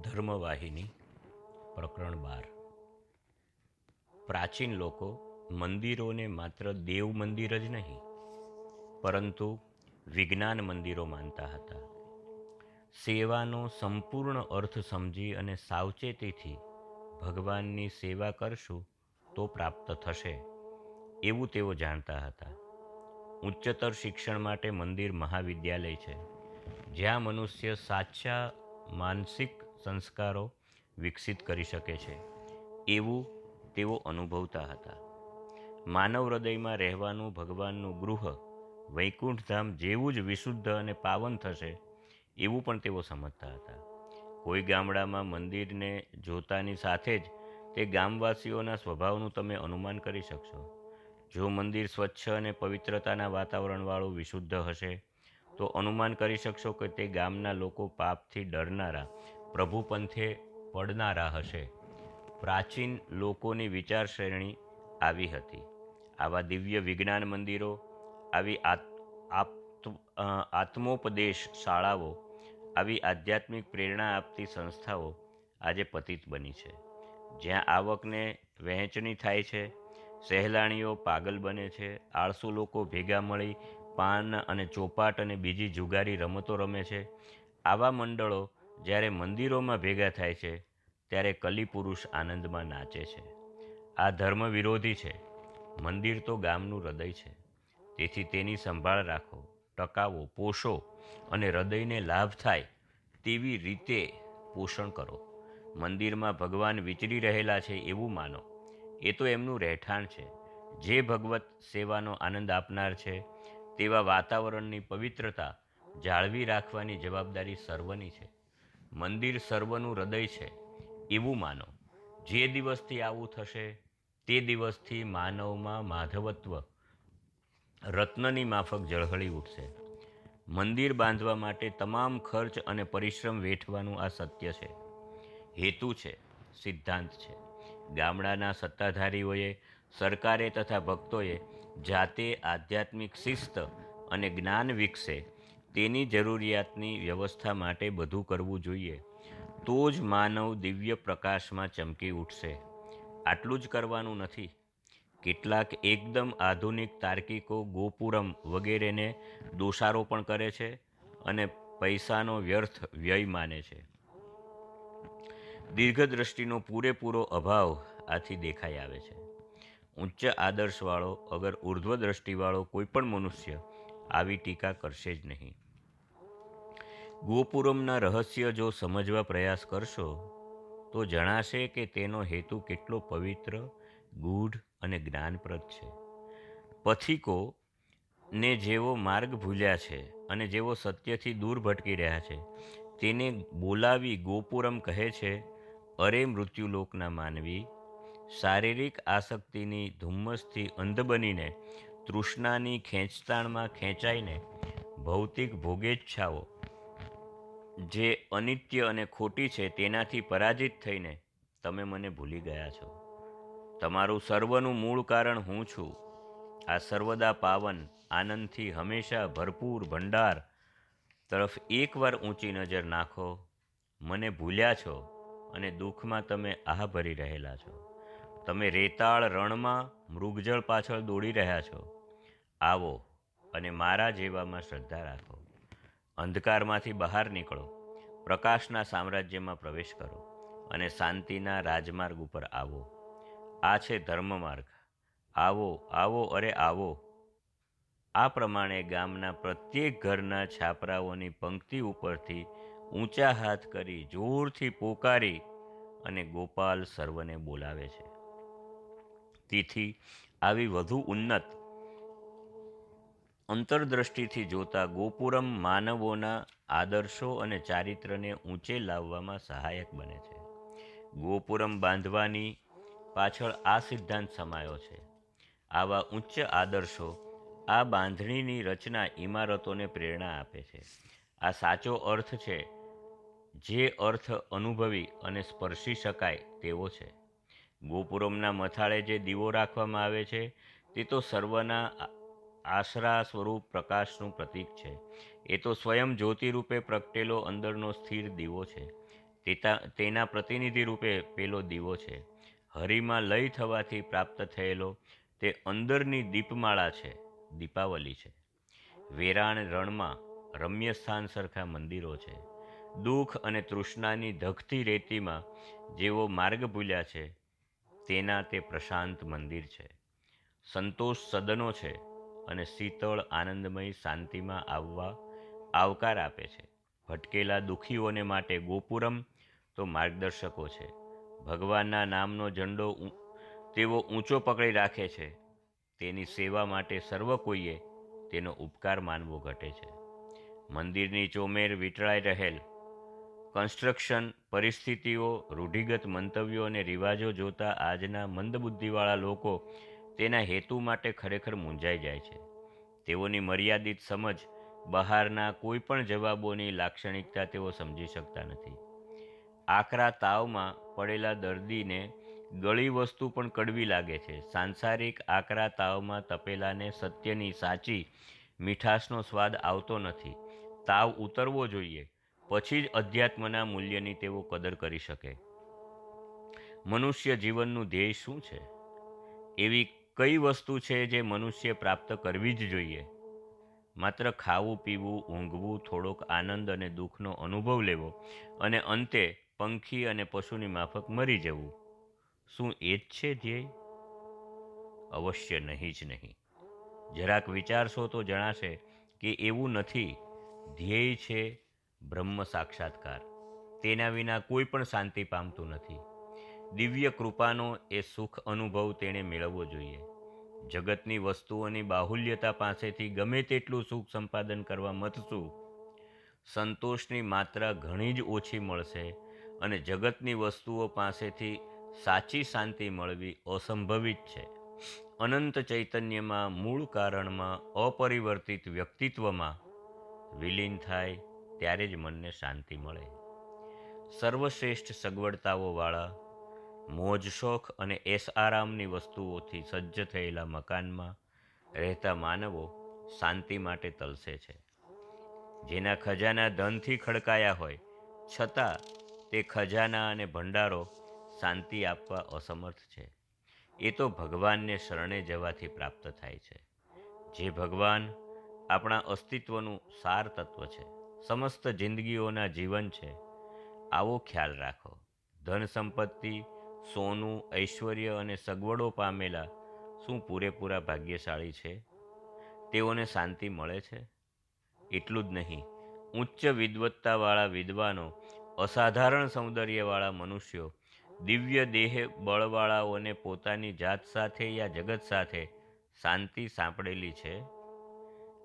ધર્મવાહિની, પ્રકરણ બાર. પ્રાચીન લોકો મંદિરોને માત્ર દેવ મંદિર જ નહીં, પરંતુ વિજ્ઞાન મંદિરો માનતા હતા. સેવાનો સંપૂર્ણ અર્થ સમજી અને સાવચેતીથી ભગવાનની સેવા કરશું તો પ્રાપ્ત થશે, એવું તેઓ જાણતા હતા. ઉચ્ચતર શિક્ષણ માટે મંદિર મહાવિદ્યાલય છે, જ્યાં મનુષ્ય સાચા માનસિક સંસ્કારો વિકસિત કરી શકે છે. એવું તેઓ અનુભવતા હતા. માનવ હૃદયમાં રહેવાનું ભગવાનનું ગૃહ વૈકુંઠધામ જેવું જ વિશુદ્ધ અને પાવન થશે એવું પણ તેઓ સમજતા હતા. કોઈ ગામડામાં મંદિરને જોતાની સાથે જ તે ગામવાસીઓના સ્વભાવનું તમે અનુમાન કરી શકશો. જો મંદિર સ્વચ્છ અને પવિત્રતાના વાતાવરણવાળું વિશુદ્ધ હશે, તો અનુમાન કરી શકશો કે તે ગામના લોકો પાપથી ડરનારા પ્રભુ પંથે પડનારા હશે. પ્રાચીન લોકોની વિચારશ્રેણી આવી હતી. આવા દિવ્ય વિજ્ઞાન મંદિરો, આવી આત્મોપદેશ શાળાઓ, આવી આધ્યાત્મિક પ્રેરણા આપતી સંસ્થાઓ આજે પતિત બની છે. જ્યાં આવકને વહેંચણી થાય છે, સહેલાણીઓ પાગલ બને છે, આળસુ લોકો ભેગા મળી પાન અને ચોપાટ અને બીજી જુગારી રમતો રમે છે, આવા મંડળો જ્યારે મંદિરોમાં ભેગા થાય છે, ત્યારે કલિપુરુષ આનંદમાં નાચે છે. આ ધર્મ વિરોધી છે. મંદિર તો ગામનું હૃદય છે. તેથી તેની સંભાળ રાખો, ટકાવો, પોષો અને હૃદયને લાભ થાય તેવી રીતે પોષણ કરો. મંદિરમાં ભગવાન વિચરી રહેલા છે એવું માનો. એ તો એમનું રહેઠાણ છે. જે ભગવત સેવાનો આનંદ આપનાર છે, તેવા વાતાવરણની પવિત્રતા જાળવી રાખવાની જવાબદારી સર્વની છે. મંદિર સર્વનું હૃદય છે, એવું માનો. જે દિવસથી આવું થશે, તે દિવસથી માનવમાં માધવત્વ, રત્નની માફક ઝળહળી ઉઠશે. મંદિર બાંધવા માટે તમામ ખર્ચ અને પરિશ્રમ વેઠવાનું આ સત્ય છે. હેતુ છે, સિદ્ધાંત છે. ગામડાના સત્તાધારીઓએ, સરકારે તથા ભક્તોએ જાતે આધ્યાત્મિક શિસ્ત અને જ્ઞાન વિકસે તેની જરૂરિયાતની વ્યવસ્થા માટે બધું કરવું જોઈએ, તો જ માનવ દિવ્ય પ્રકાશમાં ચમકી ઉઠશે. આટલું જ કરવાનું નથી. કેટલાક એકદમ આધુનિક તાર્કિકો ગોપુરમ વગેરેને દોષારોપણ કરે છે અને પૈસાનો વ્યર્થ વ્યય માને છે. દીર્ઘદ્રષ્ટિનો પૂરેપૂરો અભાવ આથી દેખાઈ આવે છે. ઉચ્ચ આદર્શવાળો, અગર ઉર્ધ્વ દ્રષ્ટિવાળો કોઈ પણ મનુષ્ય આવી ટીકા કરશે જ નહીં. ગોપુરમના રહસ્ય જો સમજવા પ્રયાસ કરશો, તો જણાશે કે તેનો હેતુ કેટલો પવિત્ર, ગૂઢ અને જ્ઞાનપ્રદ છે. પથિકો ને જેવો માર્ગ ભૂલ્યા છે અને જેવો સત્યથી દૂર ભટકી રહ્યા છે, તેને બોલાવી ગોપુરમ કહે છે, અરે મૃત્યુલોકના માનવી, શારીરિક આસક્તિની ધુમ્મસથી અંધ બનીને તૃષ્ણાની ખેંચતાણમાં ખેંચાઈને ભૌતિક ભોગેચ્છાઓ જે અનિત્ય અને ખોટી છે તેનાથી પરાજિત થઈને તમે મને ભૂલી ગયા છો. તમારું સર્વનું મૂળ કારણ હું છું. આ સર્વદા પાવન, આનંદથી હંમેશા ભરપૂર ભંડાર તરફ એકવાર ઊંચી નજર નાખો. મને ભૂલ્યા છો અને દુઃખમાં તમે આહ ભરી રહેલા છો. તમે રેતાળ રણમાં મૃગજળ પાછળ દોડી રહ્યા છો. આવો અને મારા જેવામાં શ્રદ્ધા રાખો. અંધકારમાંથી બહાર નીકળો, પ્રકાશના સામ્રાજ્યમાં પ્રવેશ કરો અને શાંતિના રાજમાર્ગ ઉપર આવો. આ છે ધર્મમાર્ગ. આવો આવો, અરે આવો. આ પ્રમાણે ગામના પ્રત્યેક ઘરના છાપરાઓની પંક્તિ ઉપરથી ઊંચા હાથ કરી જોરથી પોકારી અને ગોપાલ સર્વને બોલાવે છે. તેથી આવી વધુ ઉન્નત અંતરદ્રષ્ટિથી જોતા ગોપુરમ માનવોના આદર્શો અને ચારિત્રને ઊંચે લાવવામાં સહાયક બને છે. ગોપુરમ બાંધવાની પાછળ આ સિદ્ધાંત સમાયો છે. આવા ઉચ્ચ આદર્શો આ બાંધણીની રચના ઇમારતોને પ્રેરણા આપે છે. આ સાચો અર્થ છે, જે અર્થ અનુભવી અને સ્પર્શી શકાય તેવો છે. ગોપુરમના મથાળે જે દીવો રાખવામાં આવે છે, તે તો સર્વના આશરા સ્વરૂપ પ્રકાશનું પ્રતીક છે. એ તો સ્વયં જ્યોતિ રૂપે પ્રગટેલો અંદરનો સ્થિર દીવો છે. તેના પ્રતિનિધિ રૂપે પેલો દીવો છે. હરિમાં લય થવાથી પ્રાપ્ત થયેલો તે અંદરની દીપમાળા છે, દીપાવલી છે. વેરાણ રણમાં રમ્ય સ્થાન સરખા મંદિરો છે. દુઃખ અને તૃષ્ણાની ધગતી રેતીમાં જેવો માર્ગ ભૂલ્યા છે, તેના તે પ્રશાંત મંદિર છે. સંતોષ સદનો છે અને શીતળ, આનંદમય, શાંતિમાં આવવા આવકાર આપે છે. ભટકેલા દુઃખીઓને માટે ગોપુરમ તો માર્ગદર્શકો છે. ભગવાનના નામનો ઝંડો તેઓ ઊંચો પકડી રાખે છે. તેની સેવા માટે સર્વ કોઈએ તેનો ઉપકાર માનવો ઘટે છે. મંદિરની ચોમેર વીંટળાઈ રહેલ. કન્સ્ટ્રક્શન પરિસ્થિતિઓ, રૂઢિગત મંતવ્યો અને રિવાજો જોતા આજના મંદબુદ્ધિવાળા લોકો તેના હેતુ માટે ખરેખર મૂંઝાઈ જાય છે. તેઓની મર્યાદિત સમજ, બહારના કોઈ પણ જવાબોની લાક્ષણિકતા તેઓ સમજી શકતા નથી. આકરા તાવમાં પડેલા દર્દીને ગળી વસ્તુ પણ કડવી લાગે છે. સાંસારિક આકરા તાવમાં તપેલાને સત્યની સાચી, મીઠાશનો સ્વાદ આવતો નથી. તાવ ઉતરવો જોઈએ, પછી જ અધ્યાત્મના મૂલ્યની તેઓ કદર કરી શકે. મનુષ્ય જીવનનું ધ્યેય શું છે? એવી કઈ વસ્તુ છે જે મનુષ્ય પ્રાપ્ત કરવી જ જોઈએ? માત્ર ખાવું, પીવું, ઊંઘવું, થોડોક આનંદ અને દુઃખનો અનુભવ લેવો અને અંતે પંખી અને પશુની માફક મરી જવું. શું એ જ છે ધ્યેય? અવશ્ય નહીં જ નહીં. જરાક વિચારશો તો જણાશે કે એવું નથી. ધ્યેય છે બ્રહ્મ સાક્ષાત્કાર. તેના વિના કોઈ પણ શાંતિ પામતું નથી. દિવ્ય કૃપાનો એ સુખ અનુભવ તેણે મેળવવો જોઈએ. જગતની વસ્તુઓની બાહુલ્યતા પાસેથી ગમે તેટલું સુખ સંપાદન કરવા મથશું સંતોષની માત્રા ઘણી જ ઓછી મળશે અને જગતની વસ્તુઓ પાસેથી સાચી શાંતિ મળવી અસંભવિત છે. અનંત ચૈતન્યમાં મૂળ કારણમાં અપરિવર્તિત વ્યક્તિત્વમાં વિલીન થાય ત્યારે જ મનને શાંતિ મળે. સર્વશ્રેષ્ઠ સગવડતાઓવાળા મોજ, શોખ અને એસ આરામની વસ્તુઓથી સજ્જ થયેલા મકાનમાં રહેતા માનવો શાંતિ માટે તલસે છે. જેના ખજાના ધનથી ખડકાયા હોય, છતાં તે ખજાના અને ભંડારો શાંતિ આપવા અસમર્થ છે. એ તો ભગવાનને શરણે જવાથી પ્રાપ્ત થાય છે. જે ભગવાન આપણા અસ્તિત્વનું સાર તત્વ છે, સમસ્ત જિંદગીઓના જીવન છે, આવો ખ્યાલ રાખો. ધન સંપત્તિ સોનું, ઐશ્વર્ય અને સગવડો પામેલા શું પૂરેપૂરા ભાગ્યશાળી છે? તેઓને શાંતિ મળે છે? એટલું જ નહીં. ઉચ્ચ વિદવત્તાવાળા વિદ્વાનો, અસાધારણ સૌંદર્યવાળા મનુષ્યો, દિવ્ય દેહ બળવાળાઓને પોતાની જાત સાથે યા જગત સાથે શાંતિ સાંપડેલી છે?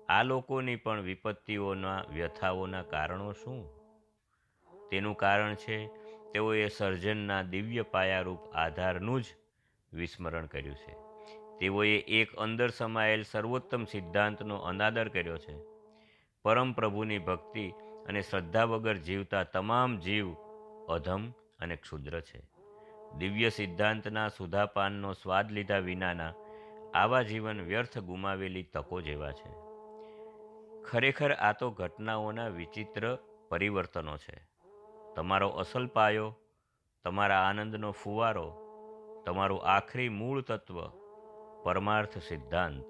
આ લોકોની પણ વિપત્તિઓના વ્યથાઓના કારણો શું? તેનું કારણ છે તેઓએ સર્જનના દિવ્ય પાયારૂપ આધારનું જ વિસ્મરણ કર્યું છે. તેઓએ એક અંદર સમાયેલ સર્વોત્તમ સિદ્ધાંતનો અનાદર કર્યો છે. પરમ પ્રભુની ભક્તિ અને શ્રદ્ધા વગર જીવતા તમામ જીવ અધમ અને ક્ષુદ્ર છે. દિવ્ય સિદ્ધાંતના સુધાપાનનો સ્વાદ લીધા વિનાના આવા જીવન વ્યર્થ ગુમાવેલી તકો જેવા છે. ખરેખર આ તો ઘટનાઓના વિચિત્ર પરિવર્તનો છે. તમારો અસલ પાયો, તમારા આનંદનો ફુવારો, તમારું આખરી મૂળ તત્વ, પરમાર્થ સિદ્ધાંત.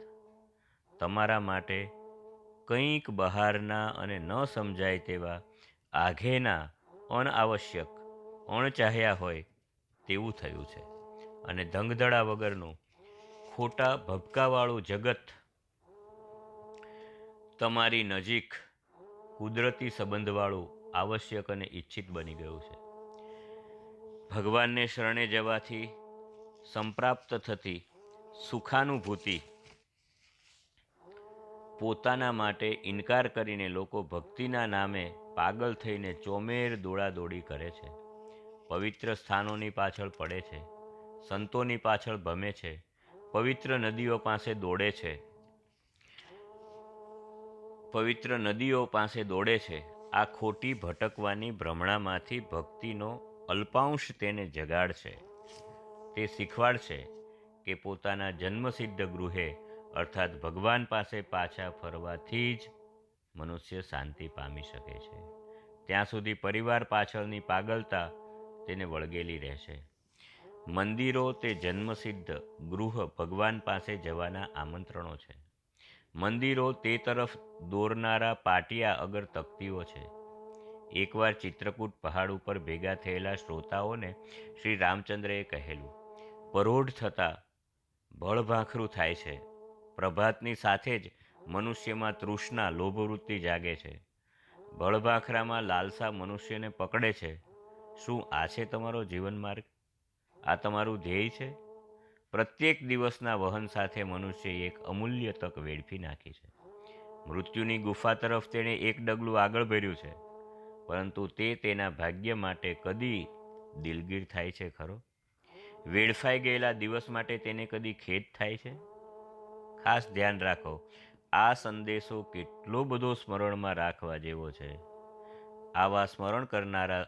તમારા માટે કંઈક બહારના અને ન સમજાય તેવા આઘેના અનઆવશ્યક અણચાહ્યા હોય તેવું થયું છે. અને ધંગધડા વગરનું ખોટા ભબકાવાળું જગત તમારી નજીક કુદરતી સંબંધવાળું આવશ્યક અને ઈચ્છિત બની ગયું છે. ભગવાનને શરણે જવાથી સંપ્રાપ્ત થતી સુખાનુભૂતિ પોતાના માટે ઇનકાર કરીને લોકો ભક્તિના નામે પાગલ થઈને ચોમેર દોડાદોડી કરે છે. પવિત્ર સ્થાનોની પાછળ પડે છે. સંતોની પાછળ ભમે છે. પવિત્ર નદીઓ પાસે દોડે છે. પવિત્ર નદીઓ પાસે દોડે છે. આ ખોટી ભટકવાની ભ્રમણામાંથી ભક્તિનો અલ્પાંશ તેને જગાડશે. તે શીખવાડશે કે પોતાના જન્મસિદ્ધ ગૃહે અર્થાત ભગવાન પાસે પાછા ફરવાથી જ મનુષ્ય શાંતિ પામી શકે છે. ત્યાં સુધી પરિવાર પાછળની પાગલતા તેને વળગેલી રહેશે. મંદિરો તે જન્મસિદ્ધ ગૃહ ભગવાન પાસે જવાના આમંત્રણો છે. મંદિરો તે તરફ દોરનારા પાટિયા અગર તકતીઓ છે. એકવાર ચિત્રકૂટ પહાડ ઉપર ભેગા થયેલા શ્રોતાઓને શ્રી રામચંદ્રએ કહેલું, પરોઢ થતાં ભળભાખરું થાય છે. પ્રભાતની સાથે જ મનુષ્યમાં તૃષ્ણા, લોભવૃત્તિ જાગે છે. ભળભાખરામાં લાલસા મનુષ્યને પકડે છે. શું આ છે તમારો જીવન માર્ગ આ તમારું ધ્યેય છે? પ્રત્યેક દિવસના વહન સાથે મનુષ્યએ એક અમૂલ્ય તક વેડફી નાખી છે. મૃત્યુની ગુફા તરફ તેણે એક ડગલું આગળ ભર્યું છે, પરંતુ તે તેના ભાગ્ય માટે કદી દિલગીર થાય છે ખરો? વેડફાઈ ગયેલા દિવસ માટે તેને કદી ખેદ થાય છે? ખાસ ધ્યાન રાખો, આ સંદેશો કેટલો બધો સ્મરણમાં રાખવા જેવો છે. આવા સ્મરણ કરનારા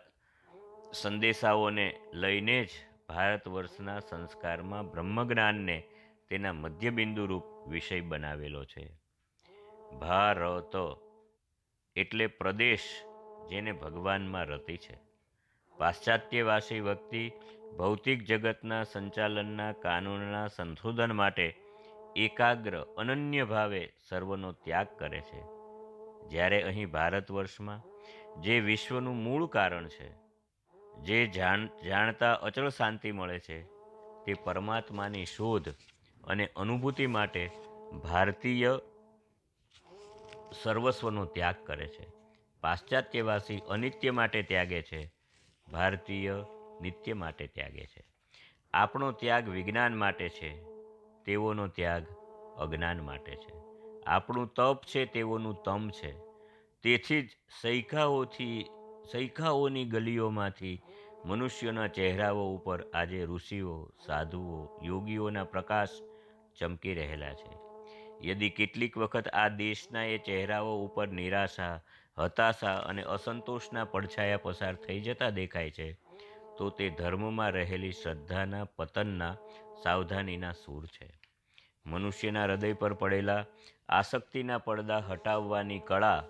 સંદેશાઓને લઈને જ ભારત વર્ષના સંસ્કારમાં બ્રહ્મજ્ઞાનને તેના મધ્યબિંદુ રૂપ વિષય બનાવેલો છે. ભારત એટલે પ્રદેશ જેને ભગવાનમાં રતિ છે. પાશ્ચાત્યવાસી વ્યક્તિ ભૌતિક જગતના સંચાલનના કાનૂનના સંશોધન માટે એકાગ્ર, અનન્ય ભાવે સર્વનો ત્યાગ કરે છે. જ્યારે અહીં ભારત વર્ષમાં જે વિશ્વનું મૂળ કારણ છે જે જાણ, જાણતા અચળ શાંતિ મળે છે, તે પરમાત્માની શોધ અને અનુભૂતિ માટે ભારતીય સર્વસ્વનો ત્યાગ કરે છે. પાશ્ચાત્યવાસી અનિત્ય માટે ત્યાગે છે, ભારતીય નિત્ય માટે ત્યાગે છે. આપણો ત્યાગ વિજ્ઞાન માટે છે, તેઓનો ત્યાગ અજ્ઞાન માટે છે. આપણું તપ છે, તેઓનું તમ છે. તેથી જ સૈખાઓથી સૈખાઓની ગલીઓમાંથી મનુષ્યોના ચહેરાઓ ઉપર આજે ઋષિઓ, સાધુઓ, યોગીઓના પ્રકાશ ચમકી રહેલા છે. યદિ કેટલીક વખત આ દેશના એ ચહેરાઓ ઉપર નિરાશા, હતાશા અને અસંતોષના પડછાયા પસાર થઈ જતા દેખાય છે, તો તે ધર્મમાં રહેલી શ્રદ્ધાના પતનના સાવધાનીના સૂર છે. મનુષ્યના હૃદય પર પડેલા આસક્તિના પડદા હટાવવાની કળા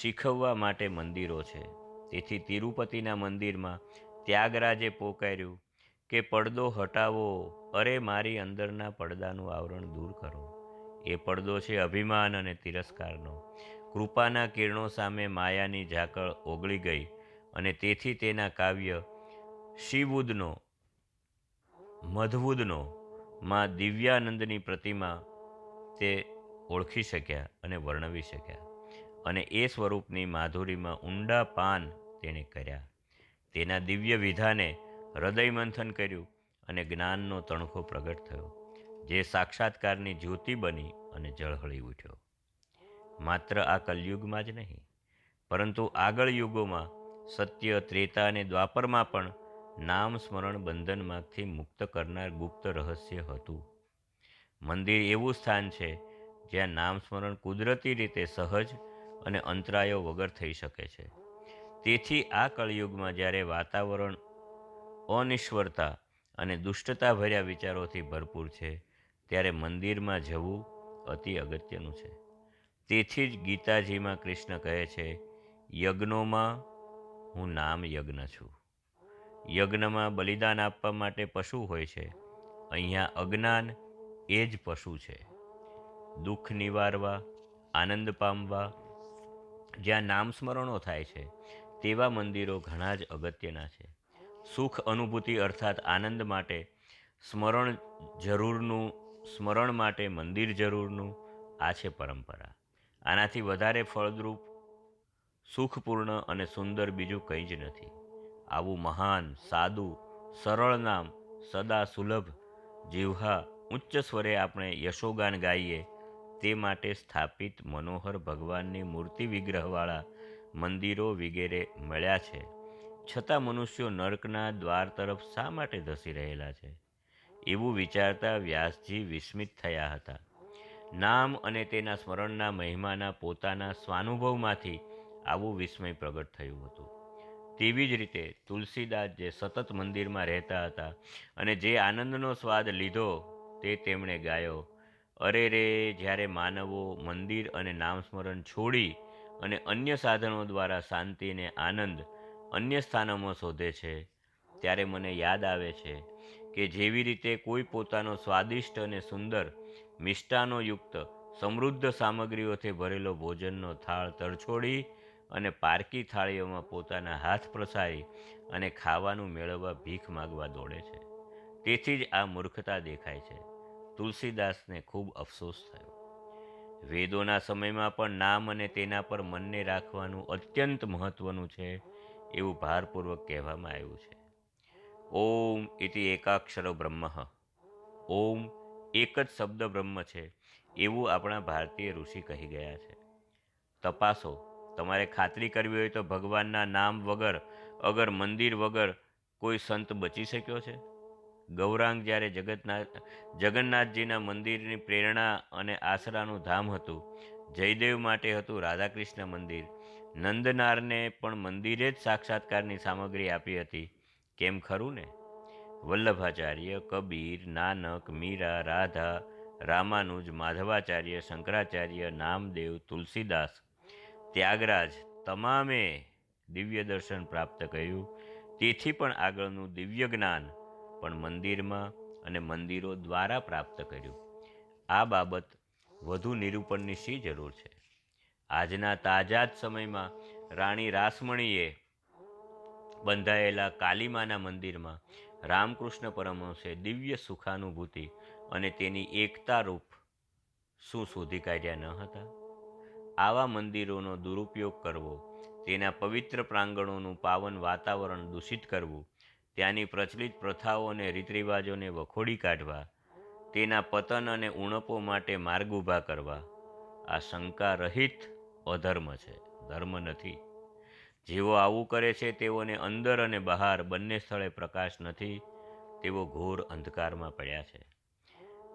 શીખવવા માટે મંદિરો છે. તેથી તિરુપતિના મંદિરમાં ત્યાગરાજે પોકાર્યું કે પડદો હટાવો, અરે મારી અંદરના પડદાનું આવરણ દૂર કરો. એ પડદો છે અભિમાન અને તિરસ્કારનો. કૃપાના કિરણો સામે માયાની ઝાકળ ઓગળી ગઈ અને તેથી તેના કાવ્ય શિવુદનો મધવુદનો માં દિવ્યાનંદની પ્રતિમા તે ઓળખી શક્યા અને વર્ણવી શક્યા. અને એ સ્વરૂપની માધુરીમાં ઊંડા પાન તેણે કર્યા. તેના દિવ્ય વિધાને હૃદય મંથન કર્યું અને જ્ઞાનનો તણખો પ્રગટ થયો, જે સાક્ષાત્કારની જ્યોતિ બની અને જળહળી ઉઠ્યો. માત્ર આ કલયુગમાં જ નહીં, પરંતુ આગળ યુગોમાં સત્ય, ત્રેતા અને દ્વાપરમાં પણ નામ સ્મરણ બંધનમાંથી મુક્ત કરનાર ગુપ્ત રહસ્ય હતું. મંદિર એવું સ્થાન છે જ્યાં નામ સ્મરણ કુદરતી રીતે સહજ અને અંતરાયો વગર થઈ શકે છે. તેથી આ કળયુગમાં જ્યારે વાતાવરણ અનિશ્વરતા અને દુષ્ટતા ભર્યા વિચારોથી ભરપૂર છે, ત્યારે મંદિરમાં જવું અતિ અગત્યનું છે. તેથી જ ગીતાજીમાં કૃષ્ણ કહે છે, યજ્ઞોમાં હું નામ યજ્ઞ છું. યજ્ઞમાં બલિદાન આપવા માટે પશુ હોય છે. અહીંયા અજ્ઞાન એ જ પશુ છે. દુઃખ નિવારવા, આનંદ પામવા જ્યાં નામ સ્મરણો થાય છે, તેવા મંદિરો ઘણા જ અગત્યના છે. સુખ અનુભૂતિ અર્થાત આનંદ માટે સ્મરણ જરૂરનું, સ્મરણ માટે મંદિર જરૂરનું, આ છે પરંપરા. આનાથી વધારે ફળદ્રુપ, સુખપૂર્ણ અને સુંદર બીજું કંઈ જ નથી. આવું મહાન, સાદું, સરળ નામ, સદા સુલભ જીવહા ઉચ્ચ સ્વરે આપણે યશોગાન ગાઈએ તે માટે સ્થાપિત મનોહર ભગવાનની મૂર્તિ વિગ્રહવાળા મંદિરો વગેરે મળ્યા છે. છતાં મનુષ્યો નર્કના દ્વાર તરફ શા માટે ધસી રહેલા છે? એવું વિચારતા વ્યાસજી વિસ્મિત થયા હતા. નામ અને તેના સ્મરણના મહિમાના પોતાના સ્વાનુભવમાંથી આવું વિસ્મય પ્રગટ થયું હતું. તેવી જ રીતે તુલસીદાસ જે સતત મંદિરમાં રહેતા હતા અને જે આનંદનો સ્વાદ લીધો તે તેમણે ગાયો અરે રે, જ્યારે માનવો મંદિર અને નામસ્મરણ છોડી અને અન્ય સાધનો દ્વારા શાંતિ અને આનંદ અન્ય સ્થાનોમાં શોધે છે, ત્યારે મને યાદ આવે છે કે જેવી રીતે કોઈ પોતાનો સ્વાદિષ્ટ અને સુંદર, મિષ્ટાનોયુક્ત, સમૃદ્ધ સામગ્રીઓથી ભરેલો ભોજનનો થાળ તરછોડી અને પારકી થાળીઓમાં પોતાના હાથ પ્રસારી અને ખાવાનું મેળવવા ભીખ માગવા દોડે છે. તેથી જ આ મૂર્ખતા દેખાય છે. તુલસીદાસને ખૂબ અફસોસ થયો. વેદોના સમયમાં પણ નામ અને તેના પર મનને રાખવાનું અત્યંત મહત્વનું છે એવું ભારપૂર્વક કહેવામાં આવ્યું છે. ઓમ ઇતિ એકાક્ષરો બ્રહ્મ. ઓમ એક જ શબ્દ બ્રહ્મ છે એવું આપણા ભારતીય ઋષિ કહી ગયા છે. તપાસો, તમારે ખાતરી કરવી હોય તો ભગવાનના નામ વગર, અગર મંદિર વગર કોઈ સંત બચી શક્યો છે? ગૌરાંગ જ્યારે જગતનાથ, જગન્નાથજીના મંદિરની પ્રેરણા અને આશરાનું ધામ હતું, જયદેવ માટે હતું રાધાકૃષ્ણ મંદિર. નંદનારને પણ મંદિરે જ સાક્ષાત્કારની સામગ્રી આપી હતી. કેમ ખરું ને? વલ્લભાચાર્ય, કબીર, નાનક, મીરા, રાધા, રામાનુજ, માધવાચાર્ય, શંકરાચાર્ય, નામદેવ, તુલસીદાસ, ત્યાગરાજ તમામે દિવ્ય દર્શન પ્રાપ્ત કર્યું. તેથી પણ આગળનું દિવ્ય જ્ઞાન પણ મંદિરમાં અને મંદિરો દ્વારા પ્રાપ્ત કર્યું. આ બાબત વધુ નિરૂપણની શી જરૂર છે? આજના તાજા જ સમયમાં રાણી રાસમણીએ બંધાયેલા કાલીમાના મંદિરમાં રામકૃષ્ણ પરમહંસે દિવ્ય સુખાનુભૂતિ અને તેની એકતા રૂપ શું શોધી કાઢ્યા ન હતા? આવા મંદિરોનો દુરુપયોગ કરવો, તેના પવિત્ર પ્રાંગણોનું પાવન વાતાવરણ દૂષિત કરવું ત્યાંની પ્રચલિત પ્રથાઓ અને રીતરિવાજોને વખોડી કાઢવા, તેના પતન અને ઉણપો માટે માર્ગ ઊભા કરવા, આ શંકા રહિત અધર્મ છે. ધર્મ નથી. જેઓ આવું કરે છે, તેઓને અંદર અને બહાર બંને સ્થળે પ્રકાશ નથી, તેઓ ઘોર અંધકારમાં પડ્યા છે.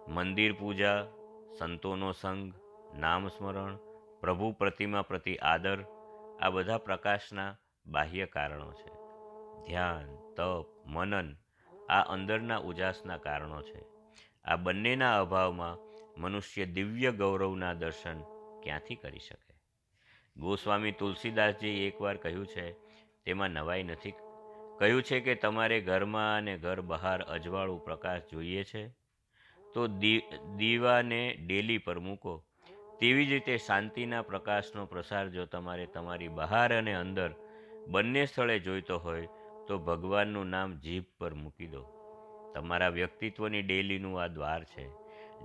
મંદિર પૂજા, સંતોનો સંગ, નામ સ્મરણ, પ્રભુ પ્રતિમા પ્રતિ આદર, આ બધા પ્રકાશના બાહ્ય કારણો છે. ધ્યાન, તપ, મનન આ અંદરના ઉજાસના કારણો છે. આ બંનેના અભાવમાં મનુષ્ય દિવ્ય ગૌરવના દર્શન ક્યાંથી કરી શકે? ગોસ્વામી તુલસીદાસજી એકવાર કહ્યું છે, તેમાં નવાઈ નથી. કહ્યું છે કે, તમારે ઘરમાં અને ઘર બહાર અજવાળું પ્રકાશ જોઈએ છે? તો દીવાને ડેલી પર મૂકો. તેવી જ રીતે શાંતિના પ્રકાશનો પ્રસાર જો તમારે તમારી બહાર અને અંદર બંને સ્થળે જોઈતો હોય તો ભગવાનનું નામ જીભ પર મૂકી દો. તમારા વ્યક્તિત્વની ડેલીનું આ દ્વાર છે.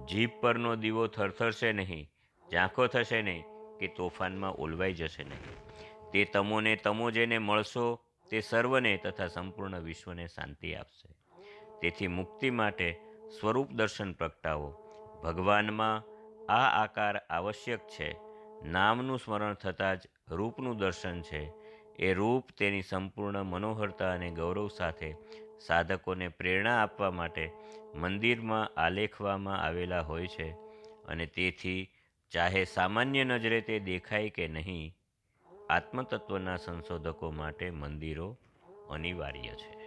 જીભ પરનો દીવો થરથરશે નહીં, ઝાંખો થશે નહીં કે તોફાનમાં ઓલવાઈ જશે નહીં. તે તમોને તમો જેને મળશો તે સર્વને તથા સંપૂર્ણ વિશ્વને શાંતિ આપશે. તેથી મુક્તિ માટે સ્વરૂપ દર્શન પ્રગટાવો. ભગવાનમાં આ આકાર આવશ્યક છે. નામનું સ્મરણ થતાં જ રૂપનું દર્શન છે. એ રૂપ તેની સંપૂર્ણ મનોહરતા અને ગૌરવ સાથે સાધકોને પ્રેરણા આપવા માટે મંદિરમાં આલેખવામાં આવેલા હોય છે અને તેથી ચાહે સામાન્ય નજરે તે દેખાય કે નહીં, આત્મતત્વના સંશોધકો માટે મંદિરો અનિવાર્ય છે.